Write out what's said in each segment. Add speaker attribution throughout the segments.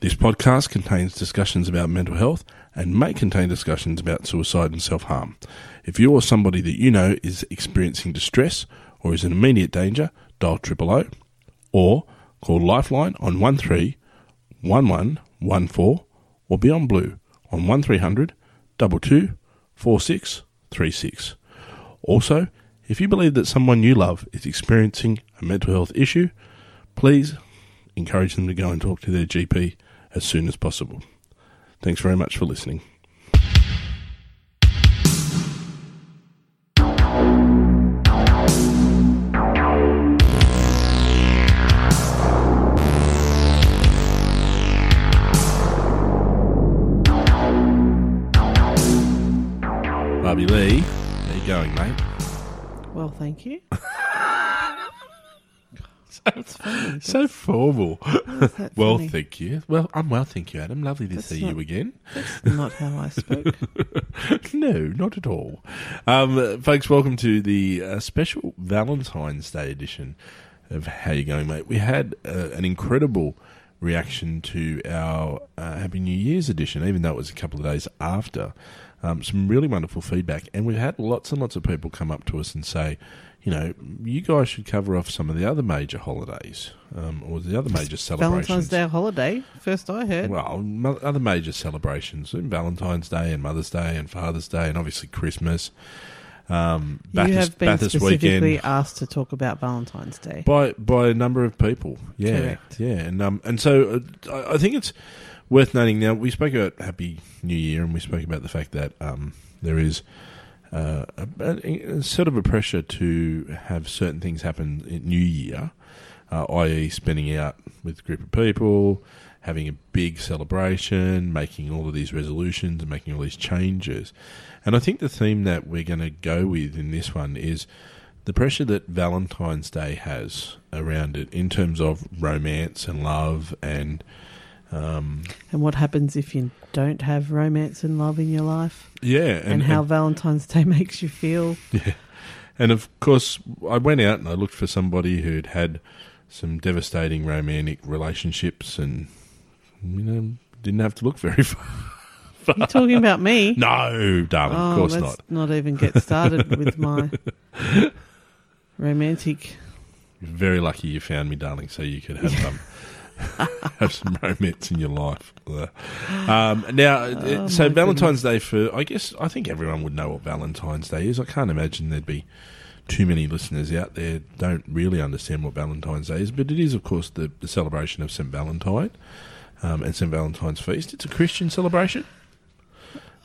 Speaker 1: This podcast contains discussions about mental health and may contain discussions about suicide and self harm. If you or somebody that you know is experiencing distress or is in immediate danger, dial triple O or call Lifeline on 131114 or Beyond Blue on 1300 22 4636. Also, if you believe that someone you love is experiencing a mental health issue, please encourage them to go and talk to their GP as soon as possible. Thanks very much for listening. Barbie Lee, how you going, mate?
Speaker 2: Well, thank you. That's funny.
Speaker 1: So formal. Well, thank you. Well, I'm well, thank you, Adam. Lovely to
Speaker 2: That's
Speaker 1: see
Speaker 2: not-
Speaker 1: you again.
Speaker 2: That's not how I spoke.
Speaker 1: no, not at all. Um, folks, welcome to the uh, special Valentine's Day edition of How You Going, Mate. We had uh, an incredible reaction to our uh, Happy New Year's edition, even though it was a couple of days after. Um, some really wonderful feedback, and we've had lots and lots of people come up to us and say, you know, you guys should cover off some of the other major holidays um, or the other major celebrations.
Speaker 2: Valentine's Day holiday. First I heard.
Speaker 1: Well, other major celebrations, Valentine's Day and Mother's Day and Father's Day and obviously Christmas. Um,
Speaker 2: you
Speaker 1: Bathurst,
Speaker 2: have been
Speaker 1: Bathurst
Speaker 2: specifically
Speaker 1: weekend
Speaker 2: asked to talk about Valentine's Day.
Speaker 1: by by a number of people. Yeah,
Speaker 2: Correct.
Speaker 1: yeah, and um, and so uh, I I think it's worth noting. Now we spoke about Happy New Year and we spoke about the fact that um, there is. Uh, a, a, sort of a pressure to have certain things happen in New Year, uh, i.e., spending out with a group of people, having a big celebration, making all of these resolutions and making all these changes. And I think the theme that we're going to go with in this one is the pressure that Valentine's Day has around it in terms of romance and love and. Um,
Speaker 2: and what happens if you don't have romance and love in your life?
Speaker 1: yeah,
Speaker 2: And, how Valentine's Day makes you feel.
Speaker 1: Yeah. And of course, I went out and I looked for somebody who'd had some devastating romantic relationships and, you know, didn't have to look very far.
Speaker 2: You're talking about me?
Speaker 1: No, darling,
Speaker 2: oh,
Speaker 1: of course
Speaker 2: let's
Speaker 1: not.
Speaker 2: not even get started with my romantic.
Speaker 1: You're very lucky you found me, darling, so you could have some. have some romance in your life. Um, now,
Speaker 2: Oh,
Speaker 1: uh, so
Speaker 2: my
Speaker 1: Valentine's Day for, I guess, I think everyone would know what Valentine's Day is. I can't imagine there'd be too many listeners out there don't really understand what Valentine's Day is, but it is, of course, the, the celebration of St. Valentine um, and St. Valentine's Feast. It's a Christian celebration.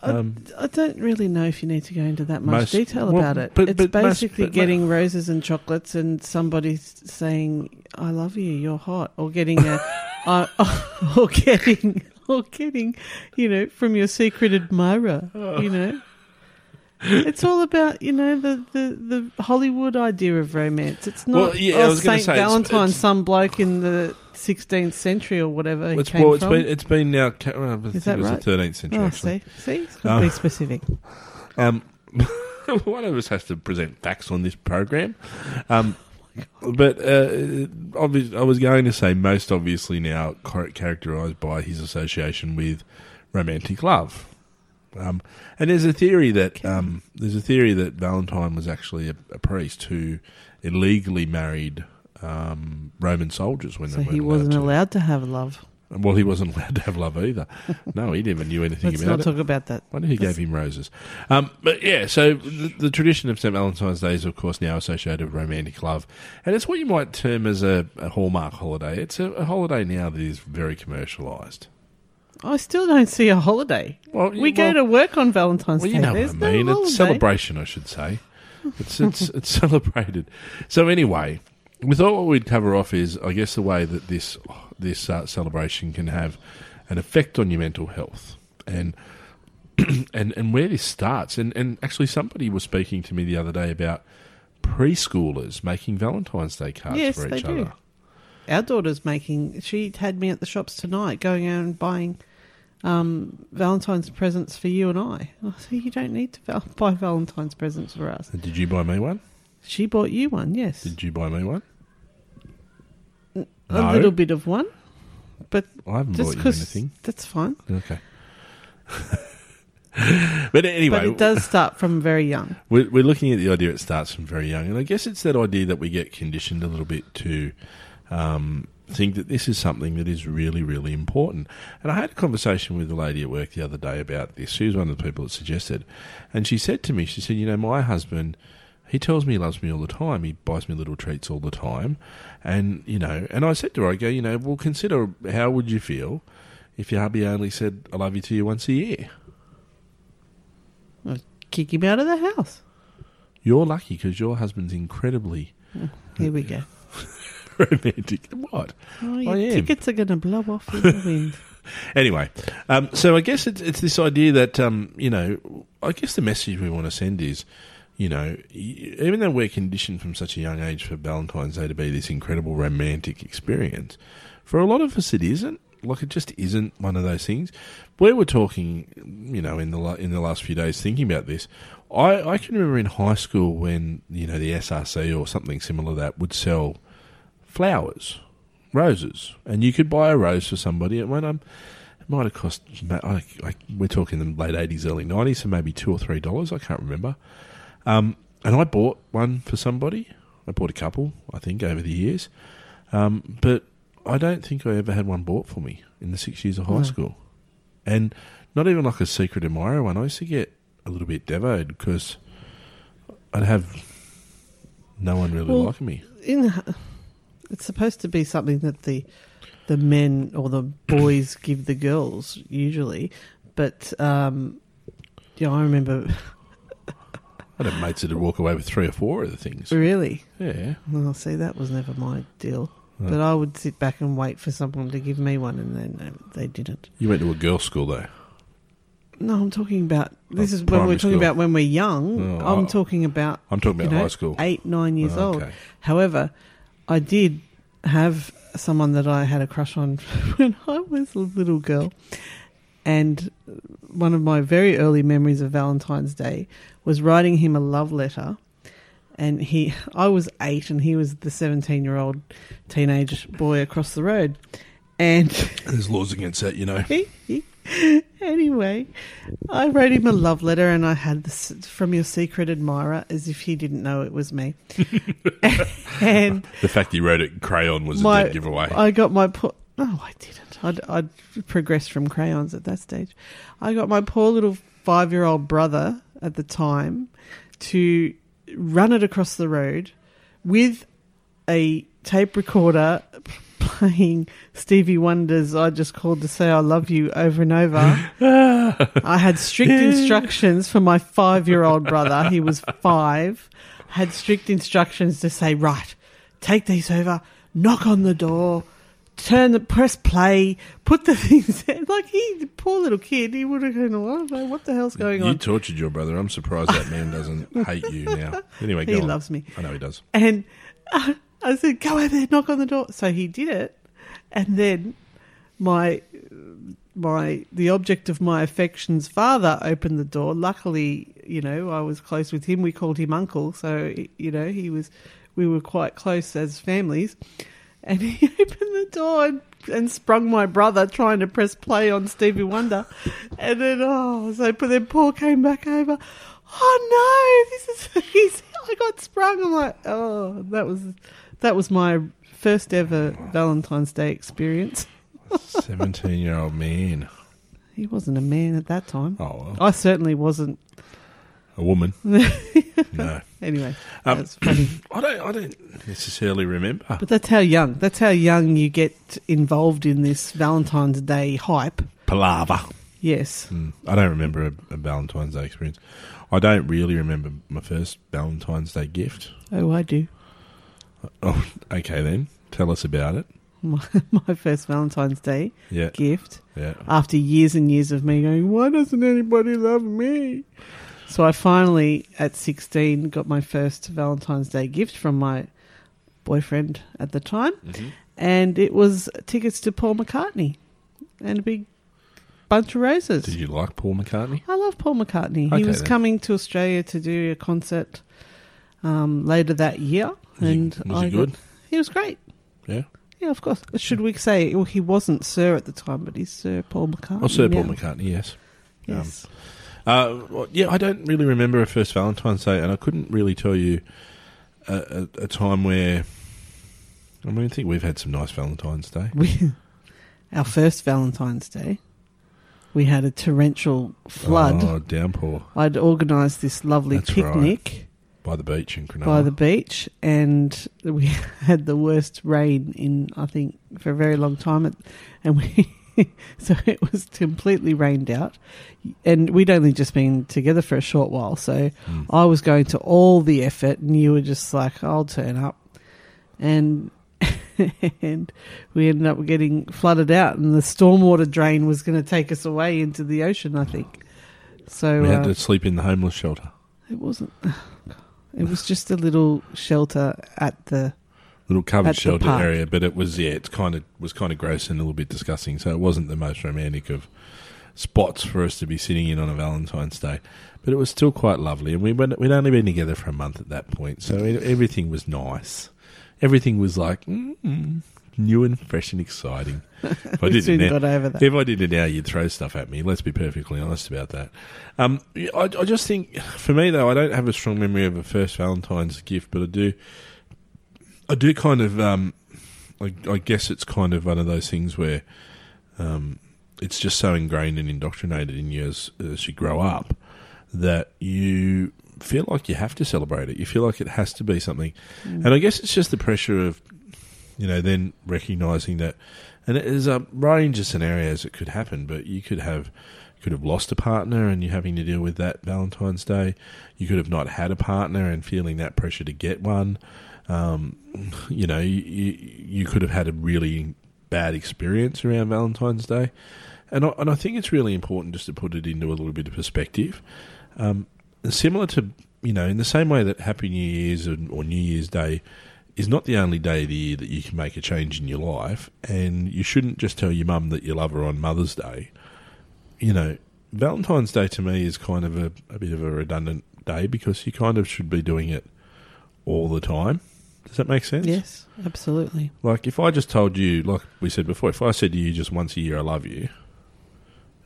Speaker 1: Um,
Speaker 2: I don't really know if you need to go into that much
Speaker 1: Most-
Speaker 2: detail
Speaker 1: well,
Speaker 2: about it.
Speaker 1: but-
Speaker 2: it's
Speaker 1: but most-
Speaker 2: basically
Speaker 1: but-
Speaker 2: getting roses and chocolates and somebody saying "I love you, you're hot," or getting a, uh, or getting, or getting, you know, from your secret admirer. You know, it's all about you know the, the, the Hollywood idea of romance. It's not
Speaker 1: Well, yeah, I
Speaker 2: oh,
Speaker 1: was
Speaker 2: Saint
Speaker 1: say,
Speaker 2: Valentine,
Speaker 1: it's-
Speaker 2: some bloke in the 16th century or whatever. he
Speaker 1: it's,
Speaker 2: came
Speaker 1: well, it's
Speaker 2: from.
Speaker 1: been it's been now. well, I think
Speaker 2: that
Speaker 1: it was
Speaker 2: right?
Speaker 1: the 13th century.
Speaker 2: oh,
Speaker 1: actually.
Speaker 2: see, see, it's got to
Speaker 1: Um,
Speaker 2: be specific.
Speaker 1: Um, one of us has to present facts on this program. Um, but uh, obvious, I was going to say most obviously now characterised by his association with romantic love. Um, and there's a theory that um, there's a theory that Valentine was actually a, a priest who illegally married um, Roman soldiers when
Speaker 2: So
Speaker 1: they
Speaker 2: he
Speaker 1: weren't
Speaker 2: wasn't allowed to have love.
Speaker 1: Well, he wasn't allowed to have love either. No, he never knew anything about.
Speaker 2: Let's
Speaker 1: about
Speaker 2: not
Speaker 1: it.
Speaker 2: talk about that.
Speaker 1: Wonder who gave him roses. Um, but yeah, so the, the tradition of St. Valentine's Day is, of course, now associated with romantic love. And it's what you might term as a, a hallmark holiday. It's a, a holiday now that is very commercialised.
Speaker 2: I still don't see a holiday.
Speaker 1: Well,
Speaker 2: We go to work on Valentine's
Speaker 1: Well,
Speaker 2: Day.
Speaker 1: you know
Speaker 2: There's
Speaker 1: what I mean.
Speaker 2: no
Speaker 1: it's celebration, I should say. It's it's it's celebrated. So anyway, we thought what we'd cover off is, I guess, the way that this this uh, celebration can have an effect on your mental health, and and and where this starts. And and actually, somebody was speaking to me the other day about preschoolers making Valentine's Day cards
Speaker 2: Yes,
Speaker 1: for
Speaker 2: they
Speaker 1: each
Speaker 2: do.
Speaker 1: other.
Speaker 2: Our daughter's making. She had me at the shops tonight, going out and buying um, Valentine's presents for you and I. I said, you don't need to val- buy Valentine's presents for us.
Speaker 1: Did you buy me one?
Speaker 2: She bought you one, yes,
Speaker 1: Did you buy me one?
Speaker 2: a
Speaker 1: No.
Speaker 2: little bit of one. but
Speaker 1: I haven't
Speaker 2: just
Speaker 1: bought you anything.
Speaker 2: that's fine.
Speaker 1: Okay. but anyway,
Speaker 2: but it does start from very young.
Speaker 1: We're, we're looking at the idea it starts from very young, and I guess it's that idea that we get conditioned a little bit to um, think that this is something that is really, really important. And I had a conversation with a lady at work the other day about this. She was one of the people that suggested, and she said to me, she said, "You know, my husband." He tells me he loves me all the time. He buys me little treats all the time, and you know. And I said to her, "I go, you know, well, consider how would you feel if your hubby only said I love you to you once a year?
Speaker 2: Kick him out of the house.
Speaker 1: You're lucky because your husband's incredibly oh,
Speaker 2: Here we go.
Speaker 1: Romantic. What?
Speaker 2: Oh, your
Speaker 1: I am.
Speaker 2: tickets are going to blow off in the wind.
Speaker 1: Anyway, um, so I guess it's, it's this idea that um, you know, I guess the message we want to send is, you know, even though we're conditioned from such a young age for Valentine's Day to be this incredible romantic experience, for a lot of us it isn't. Like it just isn't one of those things. We were talking, you know, in the in the last few days thinking about this. I, I can remember in high school when you know the SRC or something similar to that would sell flowers, roses, and you could buy a rose for somebody. And when I'm, it might have cost, I, I, we're talking the late eighties, early nineties, so maybe two or three dollars. I can't remember. Um, and I bought one for somebody. I bought a couple, I think, over the years. Um, but I don't think I ever had one bought for me in the six years of high
Speaker 2: No.
Speaker 1: school, and not even like a secret admirer one. I used to get a little bit devoed because I'd have no one really
Speaker 2: Well,
Speaker 1: liking me.
Speaker 2: In it's supposed to be something that the the men or the boys give the girls usually, but um, yeah, I remember
Speaker 1: I had mates that'd walk away with three or four of the things.
Speaker 2: really.
Speaker 1: Yeah.
Speaker 2: Well, see, that was never my deal.
Speaker 1: No.
Speaker 2: But I would sit back and wait for someone to give me one, and then um, they didn't.
Speaker 1: You went to a girls' school though.
Speaker 2: No, I'm talking about. This is when we're talking
Speaker 1: school.
Speaker 2: about when we're young.
Speaker 1: Oh,
Speaker 2: I'm
Speaker 1: I-
Speaker 2: talking about
Speaker 1: I'm talking
Speaker 2: you
Speaker 1: about
Speaker 2: know,
Speaker 1: high school.
Speaker 2: eight, nine years
Speaker 1: Oh,
Speaker 2: old. However, I did have someone that I had a crush on when I was a little girl. And one of my very early memories of Valentine's Day was writing him a love letter. And he, I was eight, and he was the seventeen-year-old teenage boy across the road. And
Speaker 1: There's laws against that, you know.
Speaker 2: anyway, I wrote him a love letter, and I had this from your secret admirer, as if he didn't know it was me. and
Speaker 1: The fact he wrote it crayon was
Speaker 2: my,
Speaker 1: a dead giveaway.
Speaker 2: I got my poor. No, I didn't. I'd, I'd progressed from crayons at that stage. I got my poor little five-year-old brother at the time to run it across the road with a tape recorder playing Stevie Wonder's "I Just Called to Say I Love You" over and over. I had strict instructions for my five-year-old brother. He was five. Had strict instructions to say, right, take these over, knock on the door, turn the press play, put the things in. like he poor little kid, he would have gone, I don't know what the hell's going
Speaker 1: you
Speaker 2: on.
Speaker 1: You tortured your brother. I'm surprised that man doesn't hate you now. Anyway, go
Speaker 2: He
Speaker 1: on.
Speaker 2: loves me.
Speaker 1: I know he does.
Speaker 2: And uh, I said, go over there, knock on the door. So he did it. And then my my the object of my affection's father opened the door. Luckily, you know, I was close with him. We called him uncle, so you know, he was we were quite close as families. And he opened the door and, and sprung my brother trying to press play on Stevie Wonder. And then oh, so but then Paul came back over. Oh no, this is he's, I got sprung. I'm like, oh, that was that was my first ever Valentine's Day experience.
Speaker 1: 17 year old man.
Speaker 2: He wasn't a man at that time.
Speaker 1: Oh, well.
Speaker 2: I certainly wasn't.
Speaker 1: A woman. no.
Speaker 2: Anyway,
Speaker 1: Um,
Speaker 2: that's funny.
Speaker 1: I don't, I don't necessarily remember.
Speaker 2: But that's how young. That's how young you get involved in this Valentine's Day hype.
Speaker 1: Palaver.
Speaker 2: Yes.
Speaker 1: Mm, I don't remember a, a Valentine's Day experience. I don't really remember my first Valentine's Day gift.
Speaker 2: Oh, I do.
Speaker 1: Oh, okay then. Tell us about it.
Speaker 2: My, my first Valentine's Day
Speaker 1: Yeah,
Speaker 2: gift
Speaker 1: yeah.
Speaker 2: after years and years of me going, why doesn't anybody love me? So I finally, at 16, got my first Valentine's Day gift from my boyfriend at the time.
Speaker 1: Mm-hmm.
Speaker 2: And it was tickets to Paul McCartney and a big bunch of roses.
Speaker 1: Did you like Paul McCartney?
Speaker 2: I love Paul McCartney.
Speaker 1: Okay,
Speaker 2: he was
Speaker 1: then.
Speaker 2: coming to Australia to do a concert um, later that year.
Speaker 1: Was he-
Speaker 2: and
Speaker 1: was
Speaker 2: I
Speaker 1: he
Speaker 2: got- he was great.
Speaker 1: Yeah.
Speaker 2: Yeah, of course. Should we say, well, he wasn't Sir at the time, but he's Sir Paul McCartney.
Speaker 1: Oh, Sir Paul
Speaker 2: now.
Speaker 1: McCartney, yes.
Speaker 2: Yes.
Speaker 1: Uh, yeah, I don't really remember a first Valentine's Day, and I couldn't really tell you a, a, a time where. I mean, I think we've had some nice Valentine's Day.
Speaker 2: we, our first Valentine's Day, we had a torrential flood.
Speaker 1: Oh, downpour
Speaker 2: I'd organised this lovely
Speaker 1: That's
Speaker 2: picnic
Speaker 1: by the beach in Cronulla.
Speaker 2: by the beach, and we had the worst rain in I think for a very long time, and we so it was completely rained out, and we'd only just been together for a short while, so
Speaker 1: Mm.
Speaker 2: I was going to all the effort, and you were just like, "I'll turn up," and and we ended up getting flooded out, and the stormwater drain was going to take us away into the ocean. I think so.
Speaker 1: We had
Speaker 2: uh,
Speaker 1: to sleep in the homeless shelter.
Speaker 2: it wasn't. It was just a little shelter at the.
Speaker 1: Little covered shelter
Speaker 2: park.
Speaker 1: area, but it was yeah, it's kind of was kind of gross and a little bit disgusting. So it wasn't the most romantic of spots for us to be sitting in on a Valentine's Day, but it was still quite lovely. And we went, we'd only been together for a month at that point, so e- everything was nice. Everything was like mm, new and fresh and exciting. If I did it now,
Speaker 2: got over that.
Speaker 1: if I did it now, you'd throw stuff at me. Let's be perfectly honest about that. Um, I, I just think, for me though, I don't have a strong memory of a first Valentine's gift, but I do, I do kind of, um, I, I guess it's kind of one of those things where, um, it's just so ingrained and indoctrinated in you as, as you grow up that you feel like you have to celebrate it. You feel like it has to be something,
Speaker 2: Mm.
Speaker 1: and I guess it's just the pressure of, you know, then recognizing that, and there's a range of scenarios that could happen, but you could have could have lost a partner and you're having to deal with that Valentine's Day. You could have not had a partner and feeling that pressure to get one. Um, you know, you, you, could have had a really bad experience around Valentine's Day. And I, and I think it's really important just to put it into a little bit of perspective. Um, similar to, you know, in the same way that Happy New Year's or New Year's Day is not the only day of the year that you can make a change in your life, and you shouldn't just tell your mum that you love her on Mother's Day. You know, Valentine's Day to me is kind of a, a bit of a redundant day because you kind of should be doing it all the time. Does that make sense?
Speaker 2: Yes, absolutely.
Speaker 1: Like if I just told you, like we said before, if I said to you just once a year, "I love you,"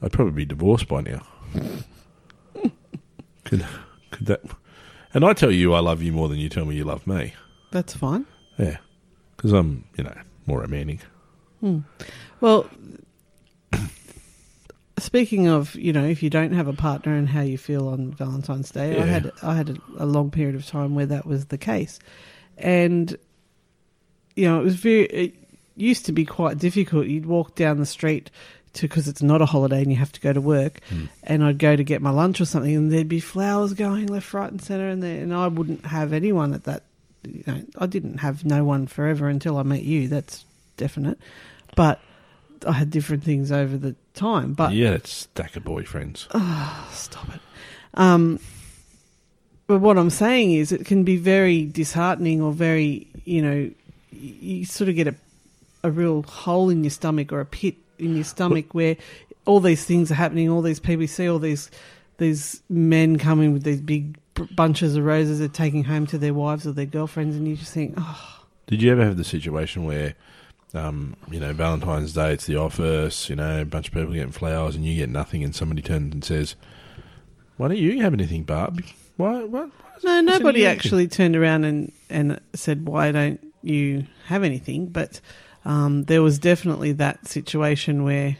Speaker 1: I'd probably be divorced by now. could could that? And I tell you I love you more than you tell me you love me.
Speaker 2: That's fine.
Speaker 1: Yeah, because I'm you know more romantic.
Speaker 2: Hmm. Well, speaking of, you know, if you don't have a partner and how you feel on Valentine's Day, I had I had a, a long period of time where that was the case, and you know, it was very. It used to be quite difficult. You'd walk down the street to because it's not a holiday and you have to go to work,
Speaker 1: Hmm.
Speaker 2: and I'd go to get my lunch or something, and there'd be flowers going left, right, and centre, and there, and I wouldn't have anyone at that. You know, I didn't have no one forever until I met you. That's definite, but I had different things over the time. But
Speaker 1: yeah, it's stack of boyfriends.
Speaker 2: Oh, stop it. Um, but what I'm saying is, it can be very disheartening or very, you know, you, sort of get a, a real hole in your stomach or a pit in your stomach where all these things are happening. All these people you see, all these these men coming with these big bunches of roses they're taking home to their wives or their girlfriends, and you just think, oh,
Speaker 1: Did you ever have the situation where, um, you know, Valentine's Day, it's the office, you know, a bunch of people getting flowers and you get nothing, and somebody turns and says, "Why don't you have anything, Barb? Why? What?
Speaker 2: No, nobody actually turned around and, and said, "Why don't you have anything?" But um, there was definitely that situation where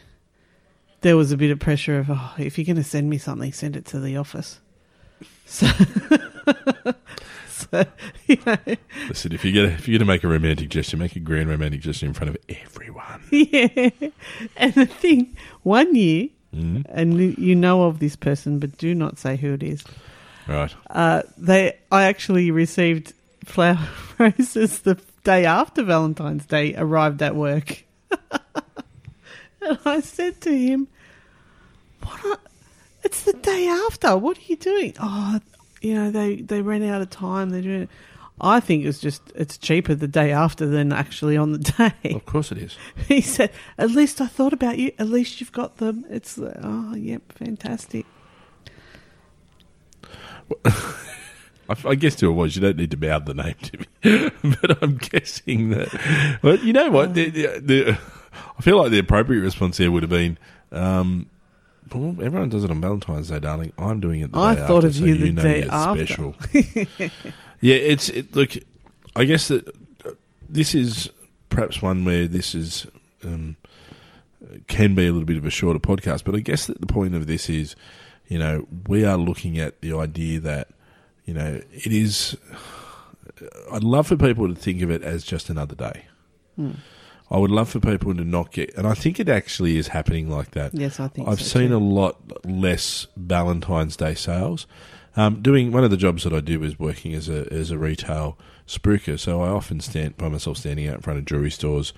Speaker 2: there was a bit of pressure of, "Oh, if you're going to send me something, send it to the office." So, so you know,
Speaker 1: Listen, if you get if you're going to make a romantic gesture, make a grand romantic gesture in front of everyone.
Speaker 2: yeah. And the thing, one year,
Speaker 1: Mm?
Speaker 2: and you- you know of this person, but do not say who it is.
Speaker 1: Right.
Speaker 2: Uh, they, I actually received flower roses the day after Valentine's Day arrived at work, and I said to him, "What? Are, it's the day after. What are you doing? Oh, you know they they ran out of time. They're doing." It. I think it's just it's cheaper the day after than actually on the day.
Speaker 1: Of course it is.
Speaker 2: he said, "At least I thought about you. At least you've got them. It's oh, yep, fantastic."
Speaker 1: I, I guess who it was. You don't need to mouth the name to me, but I'm guessing that. But you know what? Oh. The, the, the, I feel like the appropriate response here would have been. Um, well, everyone does it on Valentine's Day, darling. I'm doing it. The
Speaker 2: I
Speaker 1: day
Speaker 2: thought
Speaker 1: after,
Speaker 2: of
Speaker 1: so
Speaker 2: you the
Speaker 1: know
Speaker 2: day after.
Speaker 1: Special. yeah, it's it, look. I guess that uh, this is perhaps one where this is um, can be a little bit of a shorter podcast, but I guess that the point of this is, you know, we are looking at the idea that, you know, it is. I'd love for people to think of it as just another day.
Speaker 2: Hmm.
Speaker 1: I would love for people to not get, and I think it actually is happening like that.
Speaker 2: Yes, I think
Speaker 1: I've
Speaker 2: so
Speaker 1: seen
Speaker 2: too.
Speaker 1: a lot less Valentine's Day sales. Um, doing one of the jobs that I do is working as a as a retail spruiker, so I often stand by myself standing out in front of jewelry stores,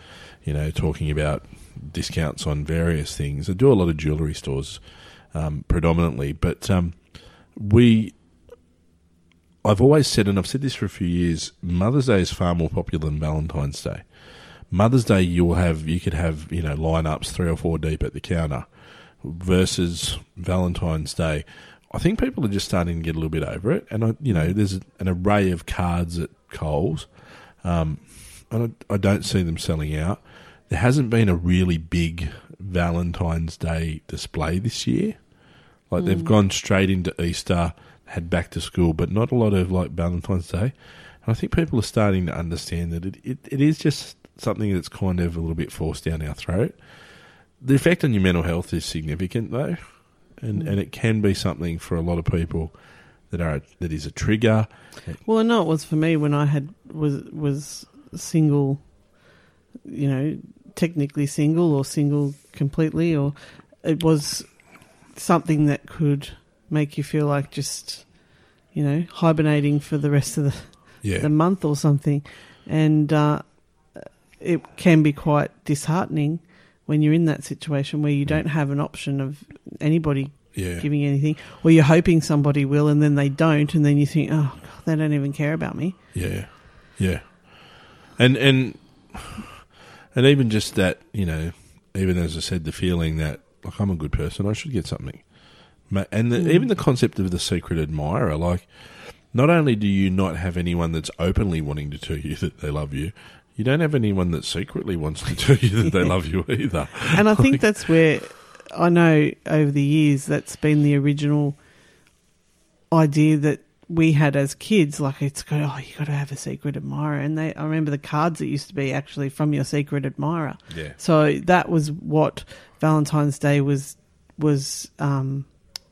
Speaker 1: you know, talking about discounts on various things. I do a lot of jewelry stores um, predominantly, but um, we. I've always said, and I've said this for a few years, Mother's Day is far more popular than Valentine's Day. Mother's Day, you'll have you could have you know lineups three or four deep at the counter, versus Valentine's Day. I think people are just starting to get a little bit over it, and I, you know, there's an array of cards at Coles, um, and I, I don't see them selling out. There hasn't been a really big Valentine's Day display this year. Like they've gone straight into Easter, had back to school, but not a lot of like Valentine's Day. And I think people are starting to understand that it, it, it is just something that's kind of a little bit forced down our throat. The effect on your mental health is significant though, and and it can be something for a lot of people that are that is a trigger.
Speaker 2: Well, I know it was for me when I had was was single, you know, technically single or single completely, or it was something that could make you feel like just, you know, hibernating for the rest of the,
Speaker 1: Yeah,
Speaker 2: the month or something, and uh, it can be quite disheartening when you're in that situation where you don't have an option of anybody
Speaker 1: yeah,
Speaker 2: giving anything, or you're hoping somebody will, and then they don't, and then you think, oh, God, they don't even care about me.
Speaker 1: yeah, yeah, and and and even just that, you know, even as I said, the feeling that like I'm a good person, I should get something, and the,
Speaker 2: Mm.
Speaker 1: even the concept of the secret admirer, like. Not only do you not have anyone that's openly wanting to tell you that they love you, you don't have anyone that secretly wants to tell you that they love you either.
Speaker 2: And I think that's where I know over the years that's been the original idea that we had as kids. Like it's go, oh, you got to have a secret admirer, and they. I remember the cards that used to be actually from your secret admirer.
Speaker 1: Yeah.
Speaker 2: So that was what Valentine's Day was was um,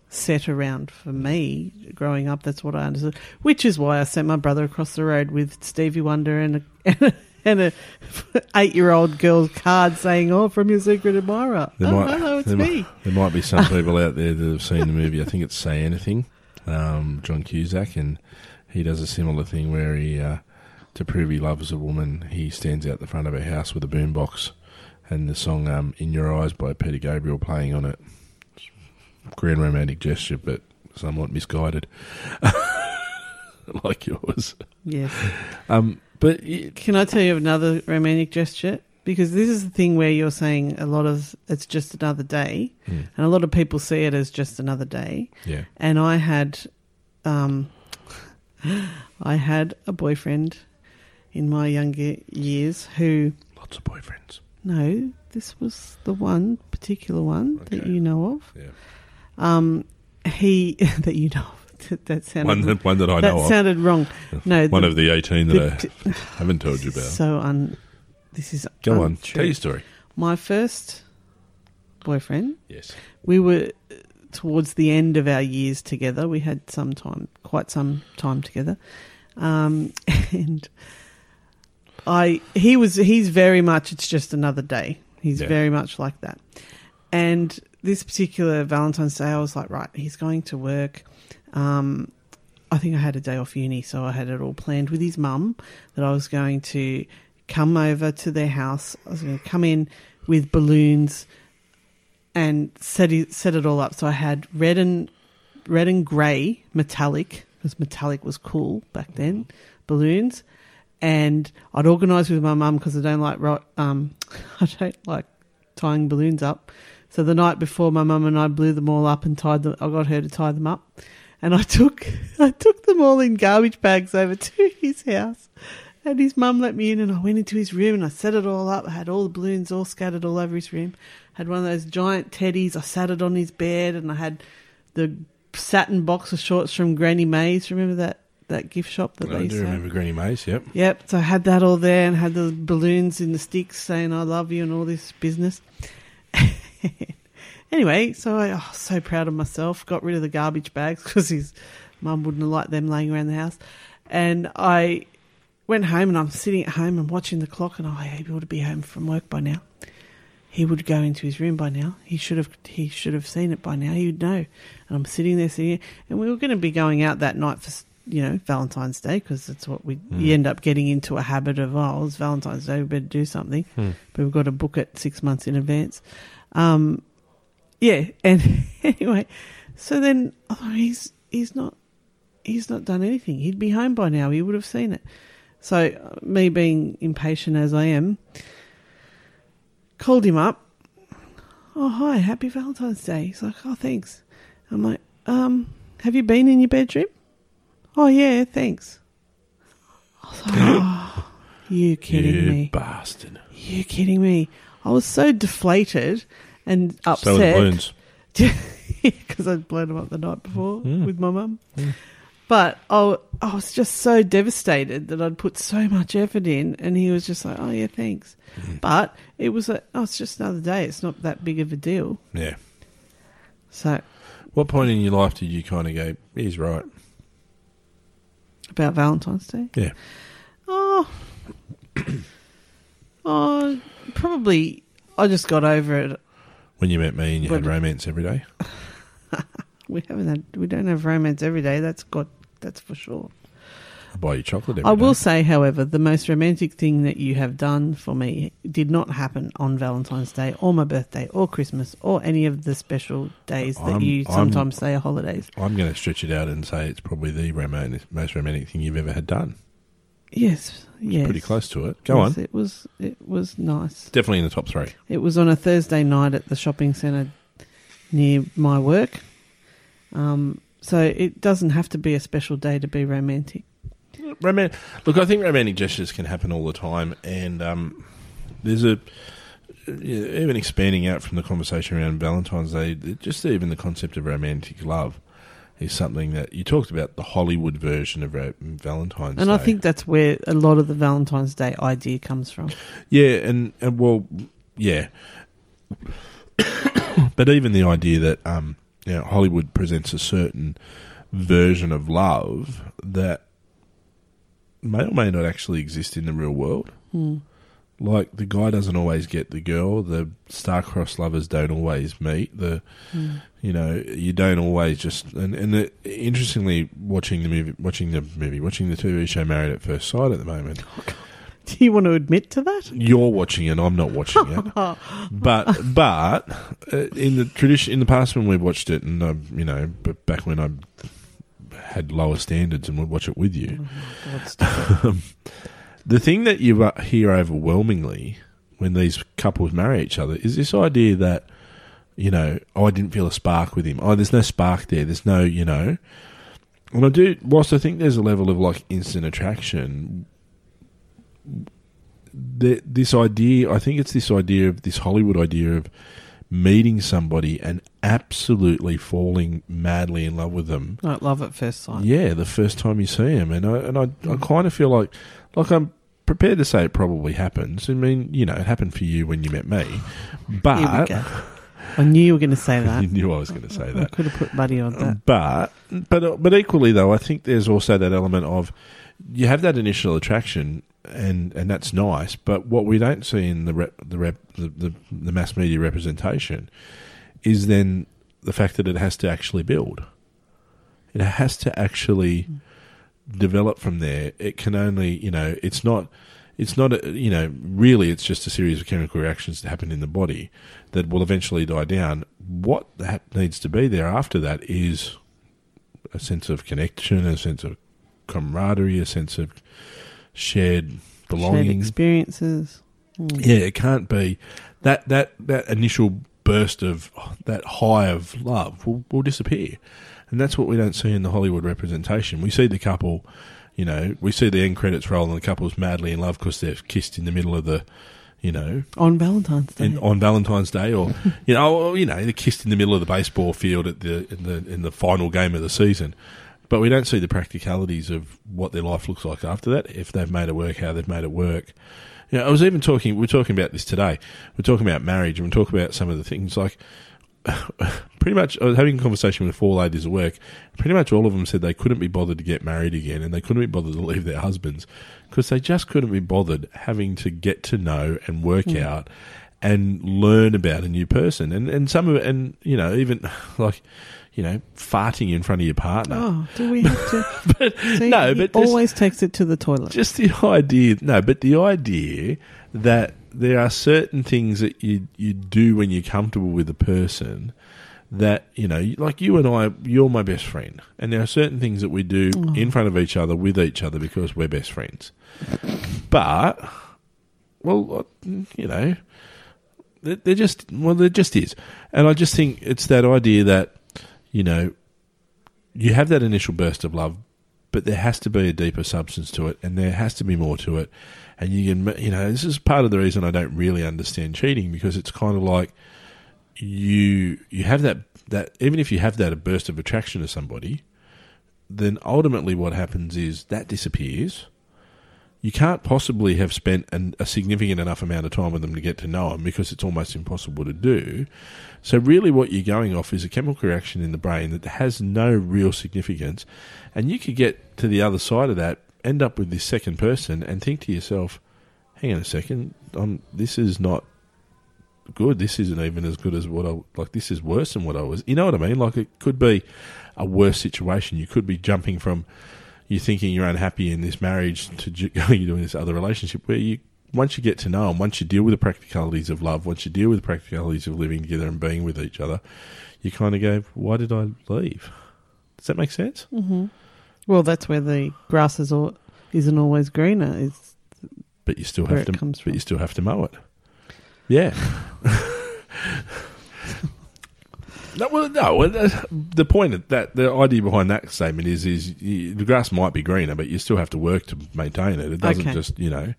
Speaker 2: set around for me growing up. That's what I understood. Which is why I sent my brother across the road with Stevie Wonder and a, and a eight year old girl's card saying, "Oh, from your secret admirer."
Speaker 1: There
Speaker 2: oh,
Speaker 1: might-
Speaker 2: hello, it's
Speaker 1: there
Speaker 2: me.
Speaker 1: Might, there might be some people out there that have seen the movie. I think it's Say Anything, um, John Cusack, and he does a similar thing where he, uh, to prove he loves a woman, he stands out the front of her house with a boombox and the song um, "In Your Eyes" by Peter Gabriel playing on it. Grand romantic gesture, but somewhat misguided, like yours.
Speaker 2: Yes.
Speaker 1: Um, but
Speaker 2: Can I tell you another romantic gesture? Because this is the thing where you're saying a lot of it's just another day,
Speaker 1: Hmm.
Speaker 2: and a lot of people see it as just another day.
Speaker 1: yeah,
Speaker 2: and I had, um, I had a boyfriend in my younger years who,
Speaker 1: lots of boyfriends.
Speaker 2: no, this was the one particular one that you know of.
Speaker 1: Yeah,
Speaker 2: Um, he that you know of. that sounded
Speaker 1: one that one that I
Speaker 2: that
Speaker 1: know of.
Speaker 2: sounded wrong. No,
Speaker 1: One
Speaker 2: the-
Speaker 1: of the eighteen that
Speaker 2: the-
Speaker 1: I haven't told you about.
Speaker 2: so un. This is
Speaker 1: Go on, tell your story.
Speaker 2: My first boyfriend
Speaker 1: Yes.
Speaker 2: we were uh, towards the end of our years together. We had some time, quite some time together, um, and I he was he's very much. It's just another day. He's
Speaker 1: Yeah.
Speaker 2: very much like that. And this particular Valentine's Day, I was like, right, he's going to work. Um, I think I had a day off uni, so I had it all planned with his mum that I was going to come over to their house. I was going to come in with balloons and set it, set it all up. So I had red and red and grey metallic because metallic was cool back then. Balloons, and I'd organise with my mum because I don't like um I don't like tying balloons up. So the night before, my mum and I blew them all up and tied them. I got her to tie them up, and I took I took them all in garbage bags over to his house. And his mum let me in, and I went into his room and I set it all up. I had all the balloons all scattered all over his room. I Had one of those giant teddies. I sat it on his bed, and I had the satin box of shorts from Granny Mays. Remember that that gift shop that
Speaker 1: I
Speaker 2: they
Speaker 1: do
Speaker 2: used to have?
Speaker 1: remember Granny Mace. Yep.
Speaker 2: Yep. So I had that all there and had the balloons in the sticks saying "I love you" and all this business. anyway, so I oh, so proud of myself. Got rid of the garbage bags because his mum wouldn't have liked them laying around the house, and I went home and I'm sitting at home and watching the clock and I oh, he ought to be home from work by now. He would go into his room by now. He should have he should have seen it by now. He would know. And I'm sitting there sitting, and we were going to be going out that night for you know Valentine's Day because that's what we you end up getting into a habit of oh it's Valentine's Day we better do something,
Speaker 1: Hmm.
Speaker 2: but we've got to book it six months in advance. Um, yeah, and anyway, so then oh, he's he's not he's not done anything. He'd be home by now. He would have seen it. So uh, me being impatient as I am, called him up. Oh hi, happy Valentine's Day. He's like, oh thanks. I'm like, um, have you been in your bedroom? Oh yeah, thanks. I was like, oh, you kidding
Speaker 1: you
Speaker 2: me?
Speaker 1: bastard.
Speaker 2: You kidding me? I was so deflated and
Speaker 1: So
Speaker 2: upset
Speaker 1: balloons.
Speaker 2: because I'd blown them up the night before
Speaker 1: Mm.
Speaker 2: with my mum.
Speaker 1: Mm.
Speaker 2: But I, I was just so devastated that I'd put so much effort in, and he was just like, "Oh yeah, thanks."
Speaker 1: Mm.
Speaker 2: But it was a, oh, it's just another day. It's not that big of a deal.
Speaker 1: Yeah.
Speaker 2: So
Speaker 1: What point in your life did you kind of go, he's right?
Speaker 2: about Valentine's Day.
Speaker 1: Yeah.
Speaker 2: Oh, oh, probably. I just got over it.
Speaker 1: When you met me and you had romance every day?
Speaker 2: We haven't had. We don't have romance every day. That's got. That's for sure.
Speaker 1: I buy you chocolate every
Speaker 2: I will
Speaker 1: day.
Speaker 2: say, however, the most romantic thing that you have done for me did not happen on Valentine's Day or my birthday or Christmas or any of the special days that
Speaker 1: I'm-
Speaker 2: you
Speaker 1: I'm-
Speaker 2: sometimes say are holidays.
Speaker 1: I'm going to stretch it out and say it's probably the romantic, most romantic thing you've ever had done.
Speaker 2: Yes, yes,
Speaker 1: Pretty close to it. Go
Speaker 2: Yes,
Speaker 1: on.
Speaker 2: It was. It was nice.
Speaker 1: Definitely in the top three.
Speaker 2: It was on a Thursday night at the shopping centre near my work. Um, so it doesn't have to be a special day to be romantic.
Speaker 1: Roman- Look, I think romantic gestures can happen all the time, and um, there's a even expanding out from the conversation around Valentine's Day. Just even the concept of romantic love is something that you talked about the Hollywood version of ro- Valentine's
Speaker 2: And
Speaker 1: Day.
Speaker 2: I think that's where a lot of the Valentine's Day idea comes from.
Speaker 1: Yeah, and, and well, yeah. but even the idea that um, you know, Hollywood presents a certain version of love that may or may not actually exist in the real world.
Speaker 2: Hmm.
Speaker 1: Like the guy doesn't always get the girl, the star-crossed lovers don't always meet. The
Speaker 2: Hmm.
Speaker 1: you know you don't always just and and the, interestingly watching the movie, watching the movie, watching the TV show Married at First Sight at the moment.
Speaker 2: Do you want to admit to that?
Speaker 1: You're watching it, I'm not watching it. but but uh, in the tradition in the past when we've watched it and uh, you know but back when I had lower standards and would watch it with you
Speaker 2: it.
Speaker 1: the thing that you uh, hear overwhelmingly when these couples marry each other is this idea that you know oh I didn't feel a spark with him. Oh there's no spark there. There's no you know. And I do whilst I think there's a level of like instant attraction the, this idea I think it's this idea of this Hollywood idea of meeting somebody and absolutely falling madly in love with them.
Speaker 2: Like love at first sight.
Speaker 1: yeah, the first time you see him, and I and I, I kind of feel like like I'm prepared to say it probably happens. I mean, you know, it happened for you when you met me, but.
Speaker 2: I knew you were going to say that.
Speaker 1: you knew I was going to say
Speaker 2: I
Speaker 1: that.
Speaker 2: could have put money on that.
Speaker 1: But but uh, but equally though, I think there's also that element of you have that initial attraction, and and that's nice. But what we don't see in the rep, the, rep, the, the the mass media representation is then the fact that it has to actually build. It has to actually mm. Develop from there. It can only you know it's not. It's not, a, you know, really, it's just a series of chemical reactions that happen in the body that will eventually die down. What that needs to be there after that is a sense of connection, a sense of camaraderie, a sense of shared belonging, Shared
Speaker 2: experiences. Mm.
Speaker 1: Yeah, it can't be that that that initial burst of that high of love will, will disappear, and that's what we don't see in the Hollywood representation. We see the couple, you know, we see the end credits roll, and the couple's madly in love because they've kissed in the middle of the, you know,
Speaker 2: On Valentine's Day.
Speaker 1: in, on Valentine's Day, or you know, or, you know, they kissed in the middle of the baseball field at the in the in the final game of the season. But we don't see the practicalities of what their life looks like after that. If they've made it work, how they've made it work. You know, I was even talking. We are talking about this today. We're talking about marriage, and we're talking about some of the things like. pretty much, I was having a conversation with four ladies at work. Pretty much all of them said they couldn't be bothered to get married again, and they couldn't be bothered to leave their husbands because they just couldn't be bothered having to get to know and work
Speaker 2: Mm.
Speaker 1: out and learn about a new person. And and some of and you know, even like you know, farting in front of your partner.
Speaker 2: Oh, do we have to?
Speaker 1: But
Speaker 2: See,
Speaker 1: no, but just,
Speaker 2: always takes it to the toilet.
Speaker 1: just the idea. No, but the idea that there are certain things that you you do when you're comfortable with a person. That you know, like you and I, you're my best friend, and there are certain things that we do
Speaker 2: Oh.
Speaker 1: in front of each other with each other because we're best friends. But, well, uh, you know, they're just well, there just is, and I just think it's that idea that you know you have that initial burst of love, but there has to be a deeper substance to it, and there has to be more to it. And you can, you know, this is part of the reason I don't really understand cheating because it's kind of like you you have that that even if you have that a burst of attraction to somebody, then ultimately what happens is that disappears. You can't possibly have spent an, a significant enough amount of time with them to get to know them because it's almost impossible to do. So really, what you're going off is a chemical reaction in the brain that has no real significance, and you could get to the other side of that, end up with this second person, and think to yourself, "Hang on a second, um, this is not good. This isn't even as good as what I like. This is worse than what I was. You know what I mean? Like it could be a worse situation. You could be jumping from you thinking you're unhappy in this marriage to going into this other relationship where you once you get to know them, once you deal with the practicalities of love, once you deal with the practicalities of living together and being with each other, you kind of go, "Why did I leave?" Does that make sense?
Speaker 2: hmm Well, that's where the grass is all, isn't always greener. Is
Speaker 1: But you still have to. But you still have to mow it. Yeah. no, well, no. The point of that, the idea behind that statement is, is you, the grass might be greener, but you still have to work to maintain it. It doesn't
Speaker 2: Okay.
Speaker 1: just, you know,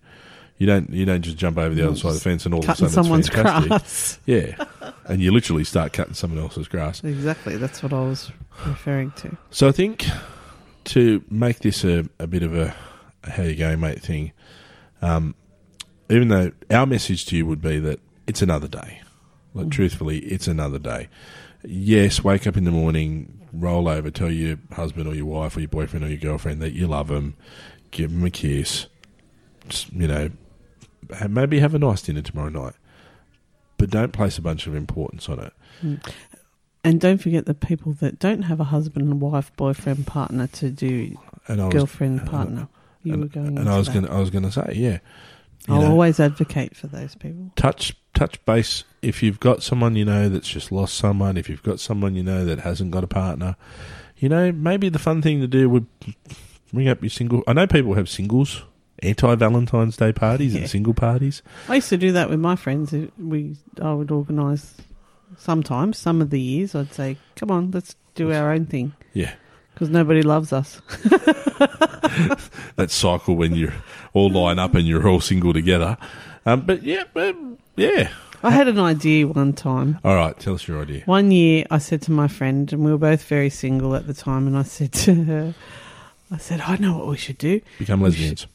Speaker 1: you don't, you don't just jump over the other side of the fence and all of a
Speaker 2: cutting
Speaker 1: sudden
Speaker 2: someone's
Speaker 1: it's fantastic.
Speaker 2: grass.
Speaker 1: Yeah, and you literally start cutting someone else's grass.
Speaker 2: exactly. That's what I was referring to.
Speaker 1: So I think to make this a, a bit of a, a how you going, mate thing, um, even though our message to you would be that it's another day. Like,
Speaker 2: Mm.
Speaker 1: truthfully, it's another day. Yes, wake up in the morning, roll over, tell your husband or your wife or your boyfriend or your girlfriend that you love them, give them a kiss, just, you know, maybe have a nice dinner tomorrow night. But don't place a bunch of importance on it.
Speaker 2: And don't forget the people that don't have a husband, and wife, boyfriend, partner to do
Speaker 1: And I was,
Speaker 2: girlfriend, partner. You
Speaker 1: and,
Speaker 2: were going.
Speaker 1: and I was going, I was going to say, yeah.
Speaker 2: I'll
Speaker 1: know,
Speaker 2: always advocate for those people.
Speaker 1: touch touch base if you've got someone you know that's just lost someone if you've got someone you know that hasn't got a partner you know maybe the fun thing to do would ring up your single i know people have singles anti-valentine's day parties
Speaker 2: Yeah.
Speaker 1: and single parties
Speaker 2: I used to do that with my friends. We, I would organise sometimes. Some of the years, I'd say, "Come on, let's do our own thing,"
Speaker 1: yeah
Speaker 2: because nobody loves us.
Speaker 1: that cycle when you all line up and you're all single together um, but yeah um, yeah
Speaker 2: I had an idea one time.
Speaker 1: all right tell us your idea
Speaker 2: One year, I said to my friend, and we were both very single at the time, and I said to her, "I said, I know what we should do.
Speaker 1: become lesbians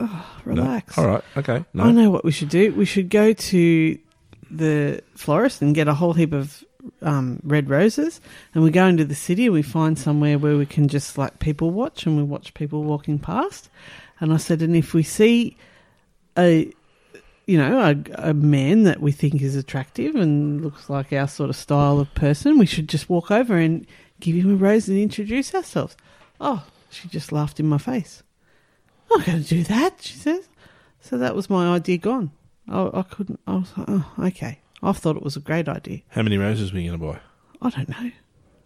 Speaker 1: No?
Speaker 2: Relax.
Speaker 1: all right okay no
Speaker 2: I know what we should do. We should go to the florist and get a whole heap of um, red roses, and we go into the city and we find somewhere where we can just like people watch, and we watch people walking past. And I said, and if we see a you know, a, a man that we think is attractive and looks like our sort of style of person, we should just walk over and give him a rose and introduce ourselves. Oh, she just laughed in my face. I'm not going to do that, she says. So that was my idea gone. I, I couldn't, I was like, oh, okay. I thought it was a great idea.
Speaker 1: how many roses were you going to buy
Speaker 2: I don't know.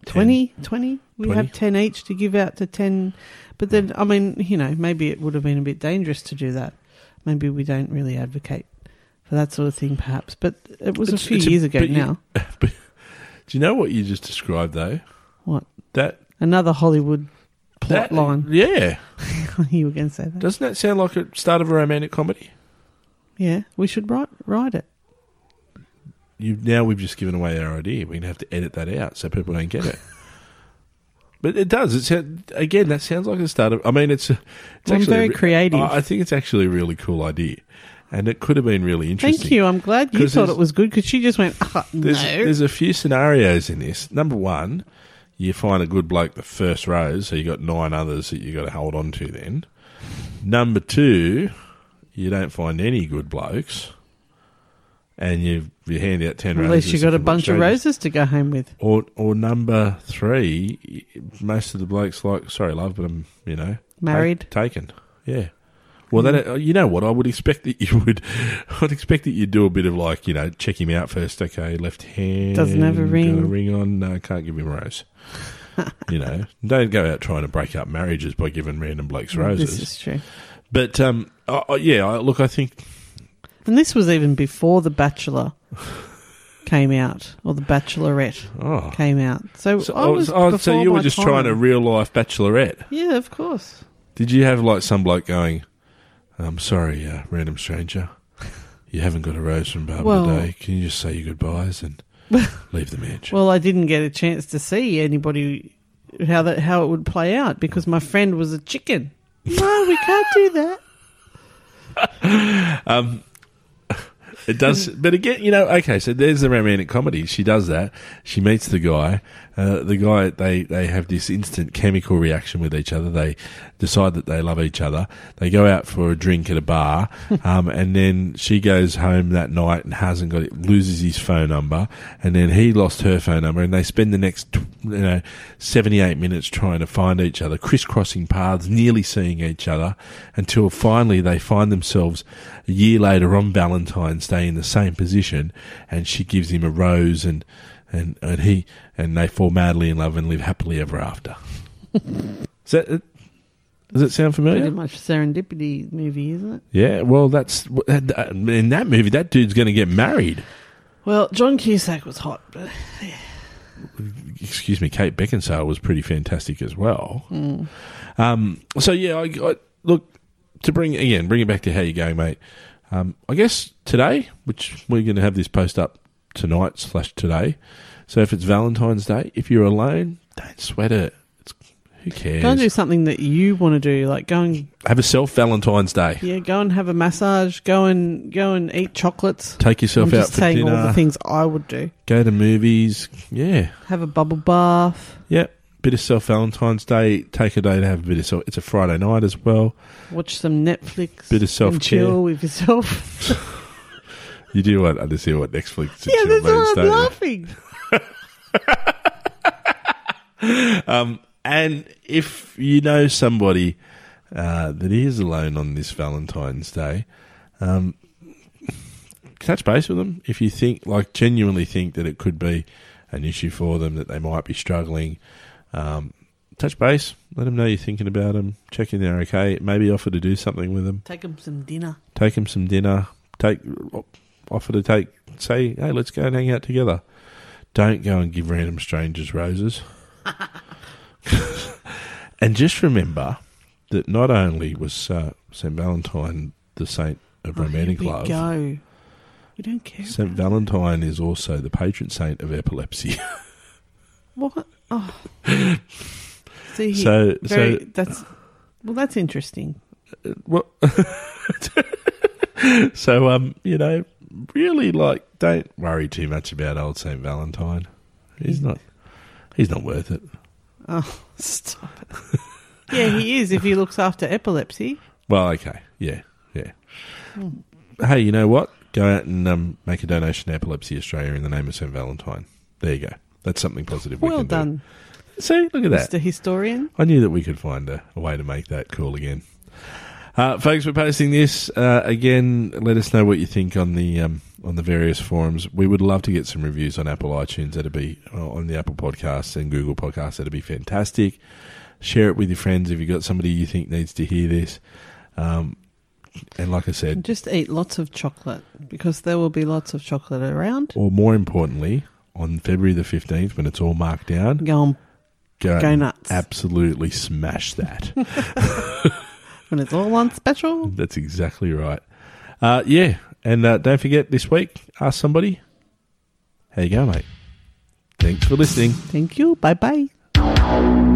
Speaker 2: 20, 20? We
Speaker 1: 20?
Speaker 2: have 10 each to give out to 10. But then, I mean, you know, maybe it would have been a bit dangerous to do that. Maybe we don't really advocate for that sort of thing, perhaps. But it was
Speaker 1: It's-
Speaker 2: a few
Speaker 1: it's a-
Speaker 2: years ago
Speaker 1: but you-
Speaker 2: now.
Speaker 1: do you know what you just described though
Speaker 2: What?
Speaker 1: That
Speaker 2: Another Hollywood plot
Speaker 1: that
Speaker 2: line.
Speaker 1: Yeah,
Speaker 2: you were going to say that.
Speaker 1: doesn't that sound like a start of a romantic comedy?
Speaker 2: Yeah, we should write write it.
Speaker 1: You now we've just given away our idea. We're gonna have to edit that out so people don't get it. But it does. It's again. That sounds like the start of. I mean, it's. it's
Speaker 2: I'm very
Speaker 1: a
Speaker 2: creative.
Speaker 1: I think it's actually a really cool idea, and it could have been really interesting.
Speaker 2: Thank you. I'm glad you thought it was good because she just went, "Ah, no.
Speaker 1: There's, there's a few scenarios in this. Number one, you find a good bloke the first rose, so you got nine others that you got to hold on to. Then, number two, you don't find any good blokes, and you you hand out ten
Speaker 2: At
Speaker 1: roses.
Speaker 2: least you got a bunch of roses to go home with.
Speaker 1: Or or number three, most of the blokes like sorry love, but I'm you know
Speaker 2: Married.
Speaker 1: ta- taken. Yeah. Well, that uh, you know what I would expect that you would. I'd expect that you'd do a bit of like you know check him out first. Okay, left hand
Speaker 2: Doesn't have a
Speaker 1: got
Speaker 2: ring.
Speaker 1: a ring on. No, can't give him a rose. you know, don't go out trying to break up marriages by giving random blokes roses.
Speaker 2: This is true.
Speaker 1: But um, I I- yeah, I, look, I think
Speaker 2: And this was even before The Bachelor came out or The Bachelorette
Speaker 1: oh.
Speaker 2: came out. So,
Speaker 1: So,
Speaker 2: I
Speaker 1: oh,
Speaker 2: was
Speaker 1: oh, so
Speaker 2: before
Speaker 1: you were
Speaker 2: my
Speaker 1: just
Speaker 2: time.
Speaker 1: trying a real life bachelorette.
Speaker 2: Yeah, of course.
Speaker 1: Did you have like some bloke going, I'm sorry, uh, random stranger, you haven't got a rose from Barbara
Speaker 2: Well-
Speaker 1: today. Can you just say your goodbyes and leave the mansion?
Speaker 2: Well, I didn't get a chance to see anybody how that how it would play out because my friend was a chicken. No, we can't do that.
Speaker 1: Um, it does, but again, you know, okay. So there's the romantic comedy. She does that. She meets the guy. Uh, the guy, they they have this instant chemical reaction with each other. They decide that they love each other. They go out for a drink at a bar, um, and then she goes home that night and hasn't got it. Loses his phone number, and then he lost her phone number, and they spend the next you know seventy eight minutes trying to find each other, crisscrossing paths, nearly seeing each other, until finally they find themselves a year later on Valentine's Day in the same position, and she gives him a rose, and and and he and they fall madly in love and live happily ever after. Is that? Does it sound familiar?
Speaker 2: Pretty much serendipity movie, isn't it?
Speaker 1: Yeah. Well, that's in that movie. That dude's going to get married.
Speaker 2: Well, John Cusack was hot, but
Speaker 1: Excuse me. Kate Beckinsale was pretty fantastic as well. Um, so yeah, I, I look to bring again, bring it back to how you're going, mate. Um, I guess today, which we're going to have this post up tonight slash today. So if it's Valentine's Day, if you're alone, don't sweat it. It's, who cares?
Speaker 2: go and do something that you want to do, like go and
Speaker 1: have a self Valentine's Day.
Speaker 2: yeah, go and have a massage, go and go and eat chocolates.
Speaker 1: Take yourself
Speaker 2: I'm
Speaker 1: out
Speaker 2: just
Speaker 1: for
Speaker 2: saying all the things I would do.
Speaker 1: Go to movies. Yeah.
Speaker 2: Have a bubble bath,
Speaker 1: Yep. Bit of self Valentine's Day. Take a day to have a bit of self. It's a Friday night as well.
Speaker 2: watch some Netflix,
Speaker 1: Bit of
Speaker 2: and
Speaker 1: self-care.
Speaker 2: chill with yourself.
Speaker 1: You do want understand what next and
Speaker 2: yeah,
Speaker 1: chill
Speaker 2: that's why
Speaker 1: means,
Speaker 2: I'm
Speaker 1: you?
Speaker 2: laughing.
Speaker 1: Um, and if you know somebody uh, that is alone on this Valentine's Day, um, touch base with them. If you think, like, genuinely think that it could be an issue for them, that they might be struggling, um, touch base. Let them know you're thinking about them. Check in they're okay. Maybe offer to do something with them.
Speaker 2: Take them some dinner.
Speaker 1: Take them some dinner. Take offer to take. Say, hey, let's go and hang out together. Don't go and give random strangers roses. and just remember that not only was uh, Saint Valentine the saint of
Speaker 2: Oh,
Speaker 1: romantic love,
Speaker 2: go. We don't care.
Speaker 1: Saint Valentine is also the patron saint of epilepsy.
Speaker 2: What? Oh. See,
Speaker 1: so,
Speaker 2: very,
Speaker 1: so
Speaker 2: that's well, that's interesting.
Speaker 1: Well, so um, you know, really like don't worry too much about old Saint Valentine. He's not. He's not worth it.
Speaker 2: Oh, stop yeah, he is if he looks after epilepsy.
Speaker 1: Well, okay, yeah, yeah. Hey, you know what? Go out and um, make a donation to Epilepsy Australia in the name of Saint Valentine. There you go. That's something positive. we
Speaker 2: Well
Speaker 1: can
Speaker 2: done,
Speaker 1: Do. See, look at that.
Speaker 2: Mr. Historian.
Speaker 1: I knew that we could find a, a way to make that cool again. Uh, folks, we're posting this uh, again. Let us know what you think on the um, on the various forums. We would love to get some reviews on Apple iTunes. That'd be uh, on the Apple Podcasts and Google Podcasts. That'd be fantastic. Share it with your friends if you've got somebody you think needs to hear this. Um, and like I said,
Speaker 2: Just eat lots of chocolate because there will be lots of chocolate around.
Speaker 1: or more importantly, on February the fifteenth, when it's all marked down,
Speaker 2: Go and
Speaker 1: go,
Speaker 2: Go nuts.
Speaker 1: Absolutely smash that.
Speaker 2: when it's all on special.
Speaker 1: That's exactly right. Uh, yeah, and uh, don't forget this week, ask somebody, how you go, mate? Thanks for listening.
Speaker 2: Thank you. Bye bye.